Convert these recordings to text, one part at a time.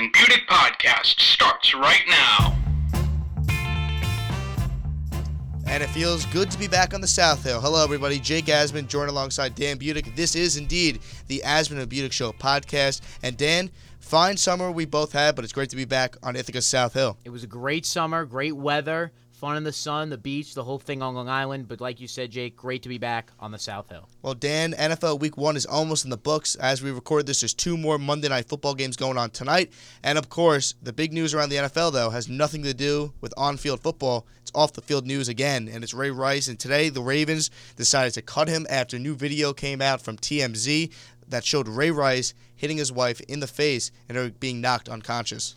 and Budick podcast starts right now. And it feels good to be back on the South Hill. Hello, everybody. Jake Asman, joined alongside Dan Budick. This is indeed the Asman and Budick Show podcast. And Dan, fine summer we both had, but it's great to be back on Ithaca South Hill. It was a great summer, great weather, fun in the sun, the beach, the whole thing on Long Island. But like you said, Jake, great to be back on the South Hill. Well, Dan, NFL Week One is almost in the books. As we record this, there's two more Monday Night Football games going on tonight, and of course, the big news around the NFL though has nothing to do with on-field football. It's off-the-field news again, and it's Ray Rice. And today, the Ravens decided to cut him after a new video came out from TMZ that showed Ray Rice hitting his wife in the face and her being knocked unconscious.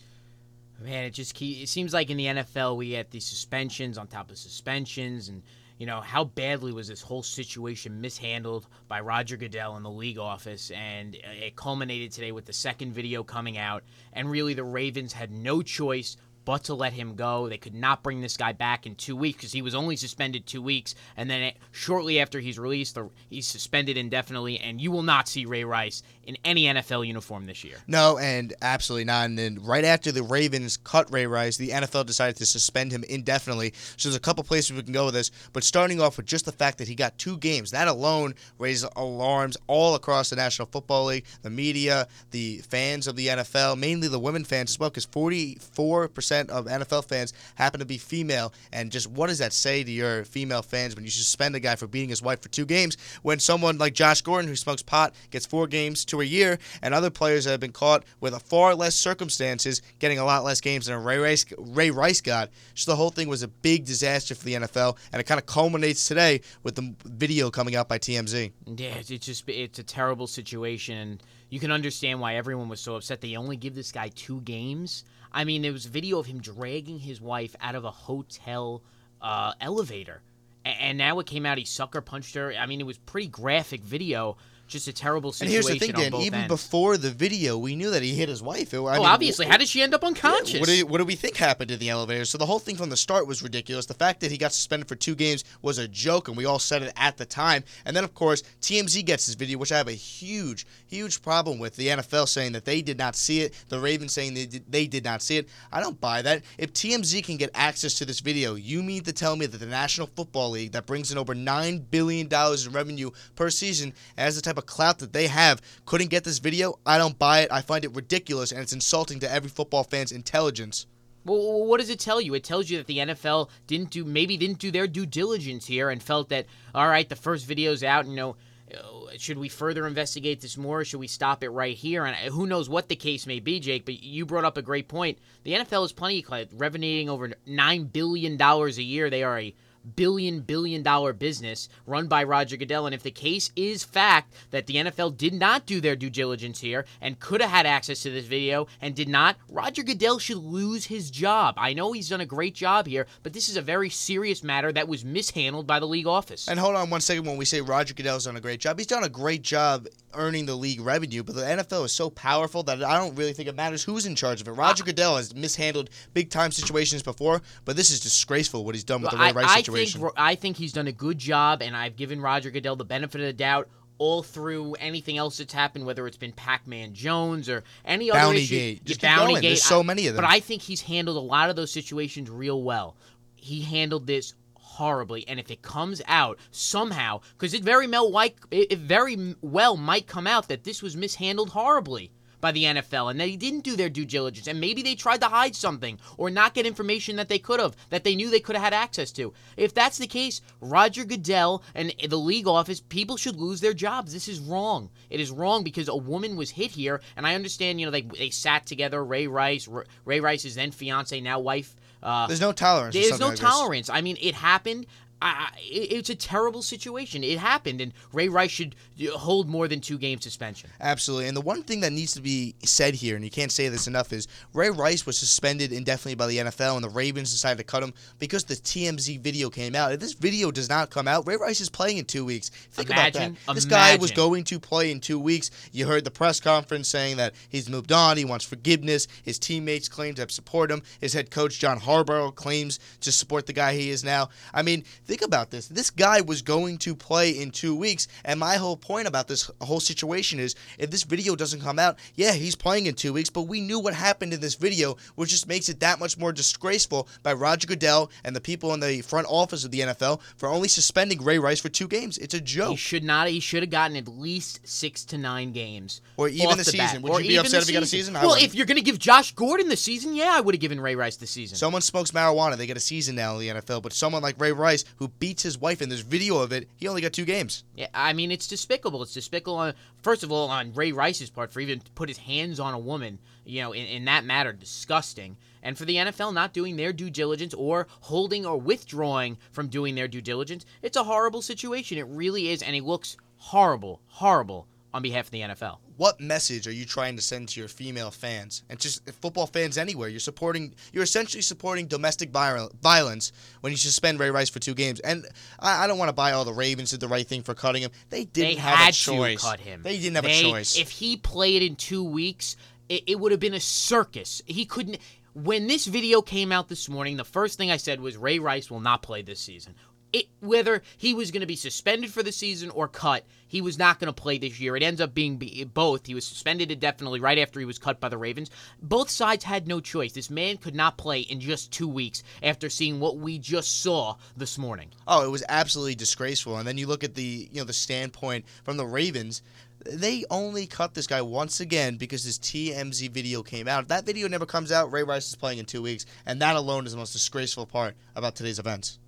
Man, it just keep, it seems like in the NFL we get these suspensions on top of suspensions, and you know how badly was this whole situation mishandled by Roger Goodell in the league office, and it culminated today with the second video coming out, and really the Ravens had no choice but to let him go. They could not bring this guy back in two weeks because he was only suspended two weeks, and then it, shortly after he's released, he's suspended indefinitely, and you will not see Ray Rice in any NFL uniform this year. No, and absolutely not. And then right after the Ravens cut Ray Rice, the NFL decided to suspend him indefinitely. So there's a couple places we can go with this, but starting off with just the fact that he got two games, that alone raised alarms all across the National Football League, the media, the fans of the NFL, mainly the women fans as well, because 44% of NFL fans happen to be female. And just what does that say to your female fans when you suspend a guy for beating his wife for two games when someone like Josh Gordon, who smokes pot, gets four games to a year, and other players that have been caught with a far less circumstances getting a lot less games than Ray Rice, Ray Rice got. So the whole thing was a big disaster for the NFL, and it kind of culminates today with the video coming out by TMZ. Yeah, it's just it's a terrible situation, you can understand why everyone was so upset. They only give this guy two games. I mean, there was video of him dragging his wife out of a hotel uh, elevator, and now it came out he sucker punched her. I mean, it was pretty graphic video just a terrible situation. And here's the thing, Dan. Even ends. before the video, we knew that he hit his wife. It- I oh, mean, obviously, how did she end up unconscious? Yeah, what, do you, what do we think happened in the elevator? So the whole thing from the start was ridiculous. The fact that he got suspended for two games was a joke, and we all said it at the time. And then, of course, TMZ gets this video, which I have a huge, huge problem with. The NFL saying that they did not see it, the Ravens saying they did, they did not see it. I don't buy that. If TMZ can get access to this video, you mean to tell me that the National Football League, that brings in over nine billion dollars in revenue per season, as the type of clout that they have, couldn't get this video? I don't buy it. I find it ridiculous, and it's insulting to every football fan's intelligence. Well, what does it tell you? It tells you that the NFL didn't do maybe didn't do their due diligence here and felt that all right, the first video's out. You know, uh, should we further investigate this more? Or should we stop it right here? And uh, who knows what the case may be, Jake? But you brought up a great point. The NFL is plenty of revenuing over nine billion dollars a year. They are a billion billion dollar business run by Roger Goodell and if the case is fact that the NFL did not do their due diligence here and could have had access to this video and did not Roger Goodell should lose his job. I know he's done a great job here, but this is a very serious matter that was mishandled by the league office. And hold on one second when we say Roger Goodell's done a great job. He's done a great job earning the league revenue, but the NFL is so powerful that I don't really think it matters who's in charge of it. Roger Goodell has mishandled big time situations before, but this is disgraceful what he's done with the Ray Rice I situation. think I think he's done a good job, and I've given Roger Goodell the benefit of the doubt all through anything else that's happened, whether it's been Pac-Man Jones or any other Bounty issue. Gate. Just Bounty going. Gate. There's so many of them. But I think he's handled a lot of those situations real well. He handled this horribly, and if it comes out somehow, because it very well might, it very well might come out that this was mishandled horribly by the NFL and they didn't do their due diligence and maybe they tried to hide something or not get information that they could have that they knew they could have had access to. If that's the case, Roger Goodell and the league office, people should lose their jobs. This is wrong. It is wrong because a woman was hit here and I understand, you know, they they sat together, Ray Rice, R- Ray Rice's then fiance, now wife uh, There's no tolerance. there's no like this. tolerance. I mean, it happened. I, I, it's a terrible situation. It happened, and Ray Rice should uh, hold more than two game suspension. Absolutely. And the one thing that needs to be said here, and you can't say this enough, is Ray Rice was suspended indefinitely by the NFL, and the Ravens decided to cut him because the TMZ video came out. If this video does not come out, Ray Rice is playing in two weeks. Think Imagine- about that. This guy was going to play in two weeks. You heard the press conference saying that he's moved on, he wants forgiveness. His teammates claim to support him. His head coach, John Harbaugh, claims to support the guy he is now. I mean, think about this. This guy was going to play in two weeks, and my whole point about this whole situation is if this video doesn't come out, yeah, he's playing in two weeks, but we knew what happened in this video, which just makes it that much more disgraceful by Roger Goodell and the people in the front office of the NFL for only suspending Ray Rice for two games. It's a joke. He should not. He should have gotten at least six to nine games, Or even the bat. season. Would Or you be upset if he got a season? Well, if you're going to give Josh Gordon the season, yeah, I would have given Ray Rice the season. Someone smokes marijuana, they get a season now in the NFL. But someone like Ray Rice, who beats his wife, and there's video of it, he only got two games. Yeah, I mean it's despicable. It's despicable. On, first of all, on Ray Rice's part for even to put his hands on a woman, you know, in, in that matter, disgusting. And for the NFL not doing their due diligence or holding or withdrawing from doing their due diligence, it's a horrible situation. It really is, and it looks horrible, horrible on behalf of the NFL. What message are you trying to send to your female fans and just football fans anywhere? You're supporting, you're essentially supporting domestic violence when you suspend Ray Rice for two games. And I, I don't want to buy all the Ravens did the right thing for cutting him. They didn't they have a choice. to cut him. They didn't have They- a choice. If he played in two weeks, it, it would have been a circus. He couldn't. When this video came out this morning, the first thing I said was Ray Rice will not play this season. It, whether he was going to be suspended for the season or cut, he was not going to play this year. It ends up being be- both. He was suspended indefinitely right after he was cut by the Ravens. Both sides had no choice. This man could not play in just two weeks after seeing what we just saw this morning. Oh, it was absolutely disgraceful. And then you look at the you know the standpoint from the Ravens. They only cut this guy once again because his TMZ video came out. If that video never comes out, Ray Rice is playing in two weeks, and that alone is the most disgraceful part about today's events.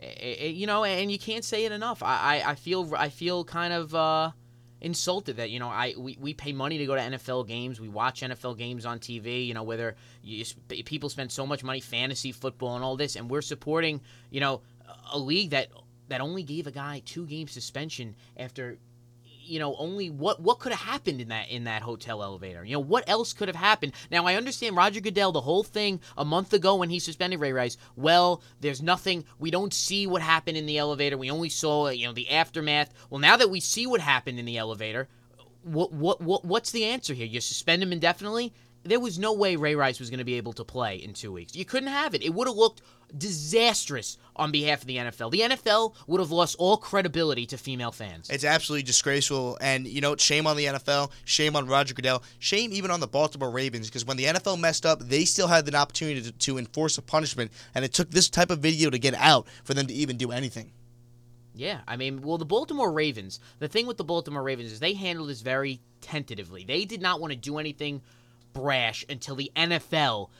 You know, and you can't say it enough. I, I, I feel I feel kind of uh, insulted that you know I we, we pay money to go to NFL games. We watch NFL games on TV. You know, whether you, people spend so much money, fantasy football, and all this, and we're supporting you know a league that that only gave a guy two game suspension after you know only what what could have happened in that in that hotel elevator? You know what else could have happened? Now i understand roger goodell the whole thing a month ago when he suspended ray rice well there's nothing we don't see what happened in the elevator. We only saw you know the aftermath. Well now that we see what happened in the elevator what what, what what's the answer here? You suspend him indefinitely there was no way Ray Rice was going to be able to play in two weeks. You couldn't have it. It would have looked disastrous on behalf of the NFL. The NFL would have lost all credibility to female fans. It's absolutely disgraceful, and you know, shame on the NFL, shame on Roger Goodell, shame even on the Baltimore Ravens, because when the NFL messed up, they still had an opportunity to, to enforce a punishment, and it took this type of video to get out for them to even do anything. Yeah, I mean, well, the Baltimore Ravens, the thing with the Baltimore Ravens is they handled this very tentatively. They did not want to do anything brash until the NFL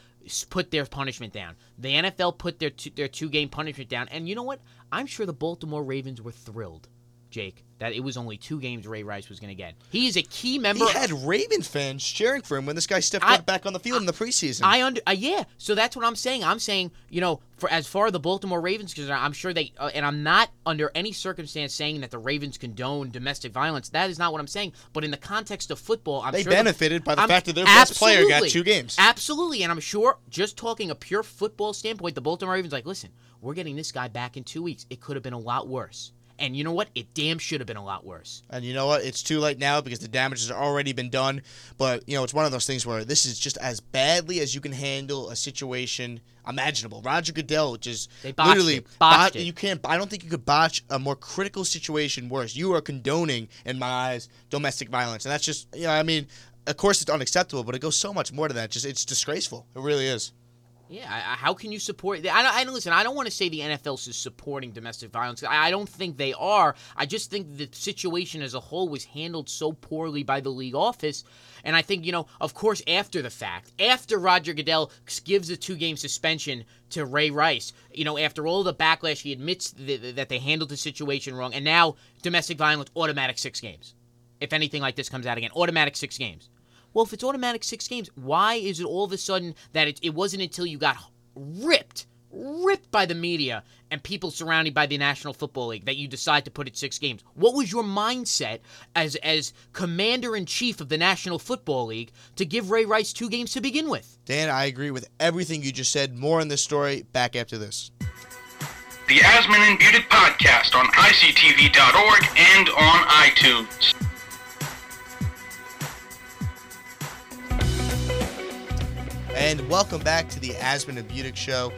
put their punishment down. The NFL put their two, their two game punishment down, and you know what? I'm sure the Baltimore Ravens were thrilled, Jake, that it was only two games Ray Rice was going to get. He is a key member. He had Ravens fans cheering for him when this guy stepped I- back on the field in the preseason. I under uh, yeah. So that's what I'm saying. I'm saying you know for as far as the Baltimore Ravens because I'm sure they uh, and I'm not under any circumstance saying that the Ravens condone domestic violence. That is not what I'm saying. But in the context of football, I'm they sure benefited by the I'm- fact that their best player got two games. Absolutely, and I'm sure just talking a pure football standpoint, the Baltimore Ravens like, listen, we're getting this guy back in two weeks. It could have been a lot worse. And you know what? It damn should have been a lot worse. And you know what? It's too late now because the damage has already been done. But, you know, it's one of those things where this is just as badly as you can handle a situation imaginable. Roger Goodell just literally it. Botched bot- it. You can't. I don't think you could botch a more critical situation worse. You are condoning, in my eyes, domestic violence, and that's just, you know, I mean, of course it's unacceptable, but it goes so much more to that. Just it's disgraceful. It really is. Yeah, I, I- how can you support? I don't, I listen. I don't want to say the NFL is supporting domestic violence. I, I don't think they are. I just think the situation as a whole was handled so poorly by the league office, and I think you know, of course, after the fact, after Roger Goodell gives a two-game suspension to Ray Rice, you know, after all the backlash, he admits th- that they handled the situation wrong, and now domestic violence, automatic six games. If anything like this comes out again, automatic six games. Well, if it's automatic six games, why is it all of a sudden that it, it wasn't until you got ripped, ripped by the media and people surrounded by the National Football League that you decide to put it six games? What was your mindset as as commander in chief of the National Football League to give Ray Rice two games to begin with? Dan, I agree with everything you just said. More on this story back after this. The Asman and Budick podcast on ICTV.org and on iTunes. And welcome back to the Asman and Budick Show.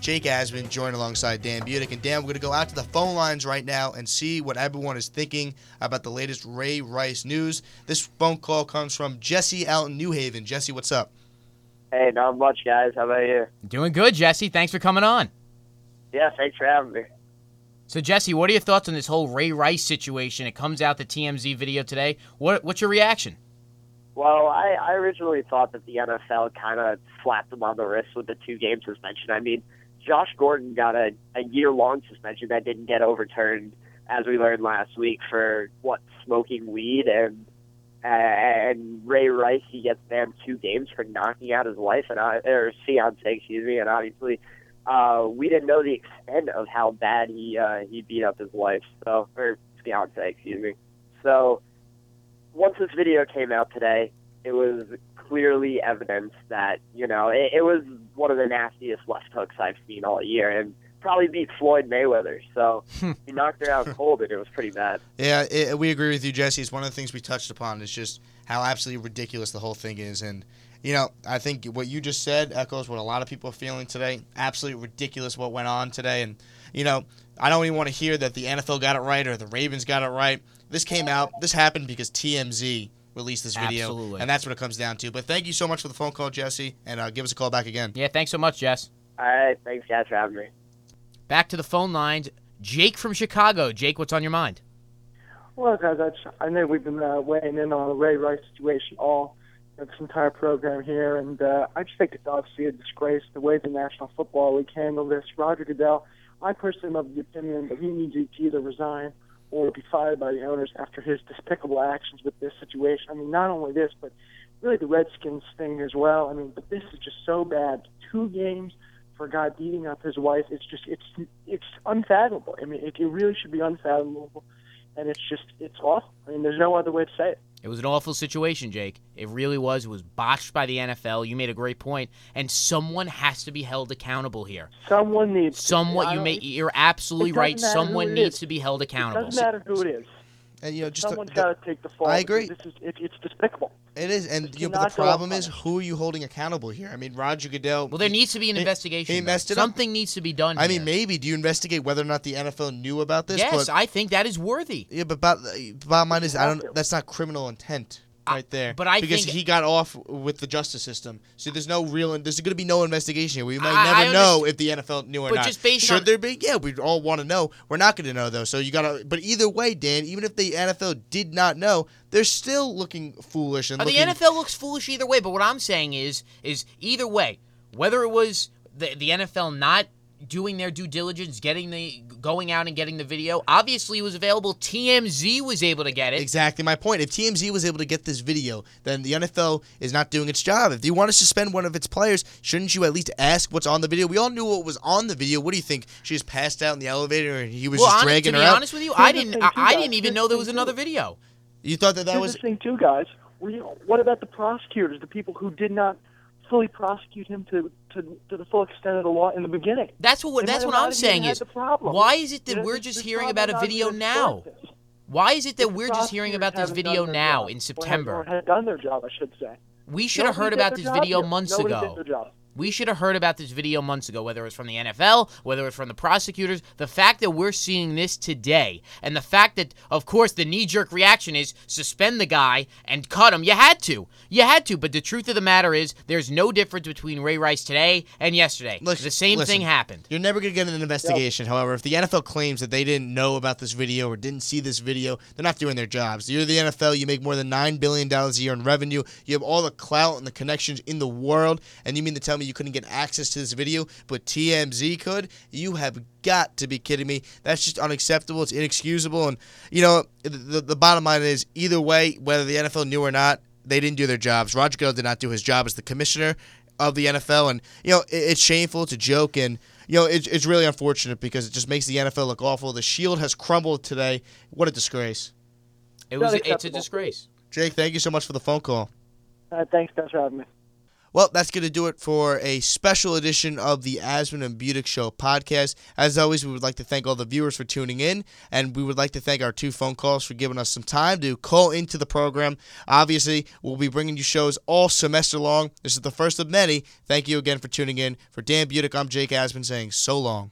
Jake Asman joined alongside Dan Budick. And Dan, we're going to go out to the phone lines right now and see what everyone is thinking about the latest Ray Rice news. This phone call comes from Jesse out in New Haven. Jesse, what's up? Hey, not much, guys. How about you? Doing good, Jesse. Thanks for coming on. Yeah, thanks for having me. So, Jesse, what are your thoughts on this whole Ray Rice situation? It comes out the TMZ video today. What What's your reaction? Well, I, I originally thought that the NFL kind of slapped him on the wrist with the two game suspension. I mean, Josh Gordon got a, a year long suspension that didn't get overturned, as we learned last week, for what smoking weed, and uh, and Ray Rice he gets banned two games for knocking out his wife and I, or fiance, excuse me, and obviously. Uh, we didn't know the extent of how bad he uh, he beat up his wife, so or fiance, excuse me. So once this video came out today, it was clearly evidence that you know it, it was one of the nastiest left hooks I've seen all year, and probably beat Floyd Mayweather. So hmm. he knocked her out cold, and it was pretty bad. Yeah, it, we agree with you, Jesse. It's one of the things we touched upon. Is just how absolutely ridiculous the whole thing is, and you know, I think what you just said echoes what a lot of people are feeling today. Absolutely ridiculous what went on today, and you know, I don't even want to hear that the NFL got it right or the Ravens got it right. This came out. This happened because TMZ released this video, Absolutely. and that's what it comes down to. But thank you so much for the phone call, Jesse, and uh, give us a call back again. Yeah, thanks so much, Jess. All right, thanks guys for having me. Back to the phone lines. Jake from Chicago. Jake, what's on your mind? Well, guys, I, know we've been uh, weighing in on the Ray Rice situation all this entire program here, and uh, I just think it's obviously a disgrace the way the National Football League handled this. Roger Goodell, I personally am of the opinion that he needs to either resign or be fired by the owners after his despicable actions with this situation. I mean, not only this, but really the Redskins thing as well. I mean, but this is just so bad. Two games for a guy beating up his wife. It's just it's it's unfathomable. I mean, it, it really should be unfathomable, and it's just it's awful. I mean, there's no other way to say it. It was an awful situation, Jake. It really was. It was botched by the NFL. You made a great point, and someone has to be held accountable here. Someone needs. to. Somewhat, I you don't- may. You're absolutely right. doesn't matter who Someone needs is. to be held It accountable. doesn't matter who it is. And you know, just the- Someone's the- got to take the fall. I agree. This is it, it's despicable. It is, and you know, but the problem is, who are you holding accountable here? I mean, Roger Goodell. Well, there needs to be an He- investigation. he messed it up. Something needs to be done. I here. mean, maybe do you investigate whether or not the NFL knew about this? yes, but, I think that is worthy. yeah, but bottom, bottom line is, I don't. That's not criminal intent right there. but I because think- he got off with the justice system, so there's no real. There's going to be no investigation here. We might I- I never know if the NFL knew or But not. just based Should on- there be? Yeah, we all want to know. We're not going to know though. So you got to. But either way, Dan, even if the NFL did not know, they're still looking foolish and Uh, the looking. NFL looks foolish either way, but what I'm saying is, is either way, whether it was the the NFL not doing their due diligence, getting the going out and getting the video, obviously it was available. TMZ was able to get it. Exactly my point. If TMZ was able to get this video, then the NFL is not doing its job. If you want to suspend one of its players, shouldn't you at least ask what's on the video? We all knew what was on the video. What do you think? She just passed out in the elevator and he was well, just hon- to dragging her out. To be honest with you, I Here's the didn't. thing, I, I didn't even know there was another video. You thought that that Here's was the thing, too, guys. What about the prosecutors, the people who did not fully prosecute him to, to, to the full extent of the law in the beginning? That's what. They That's what I'm saying is, why is it that You know, we're just hearing about a video now? this. Why is it that we're just hearing about this video now job, in September? Or had done their job, I should say. We should have heard about this job video months Nobody ago. Did their job. We should have heard about this video months ago, whether it was from the NFL, whether it was from the prosecutors. The fact that we're seeing this today, and the fact that, of course, the knee jerk reaction is suspend the guy and cut him. You had to. You had to. But the truth of the matter is, there's no difference between Ray Rice today and yesterday. Listen- the same listen. thing happened. You're never going to get an investigation. However, if the NFL claims that they didn't know about this video or didn't see this video, they're not doing their jobs. You're the NFL. You make more than $9 billion a year in revenue. You have all the clout and the connections in the world. And you mean to tell me you couldn't get access to this video, but TMZ could? You have got to be kidding me. That's just unacceptable. It's inexcusable. And, you know, the, the bottom line is either way, whether the NFL knew or not, they didn't do their jobs. Roger Goodell did not do his job as the commissioner of the NFL, and you know it, it's shameful. It's a joke, and you know it's it's really unfortunate because it just makes the NFL look awful. The shield has crumbled today. What a disgrace. It was. It's a disgrace. Jake, thank you so much for the phone call. Uh, thanks, guys, for having me. Well, that's going to do it for a special edition of the Asman and Budick Show podcast. As always, we would like to thank all the viewers for tuning in, and we would like to thank our two phone calls for giving us some time to call into the program. Obviously, we'll be bringing you shows all semester long. This is the first of many. Thank you again for tuning in. For Dan Budick, I'm Jake Asman saying so long.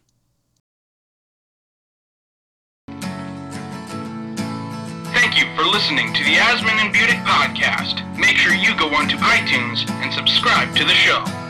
For listening to the Asman and Budick podcast. Make sure you go onto iTunes and subscribe to the show.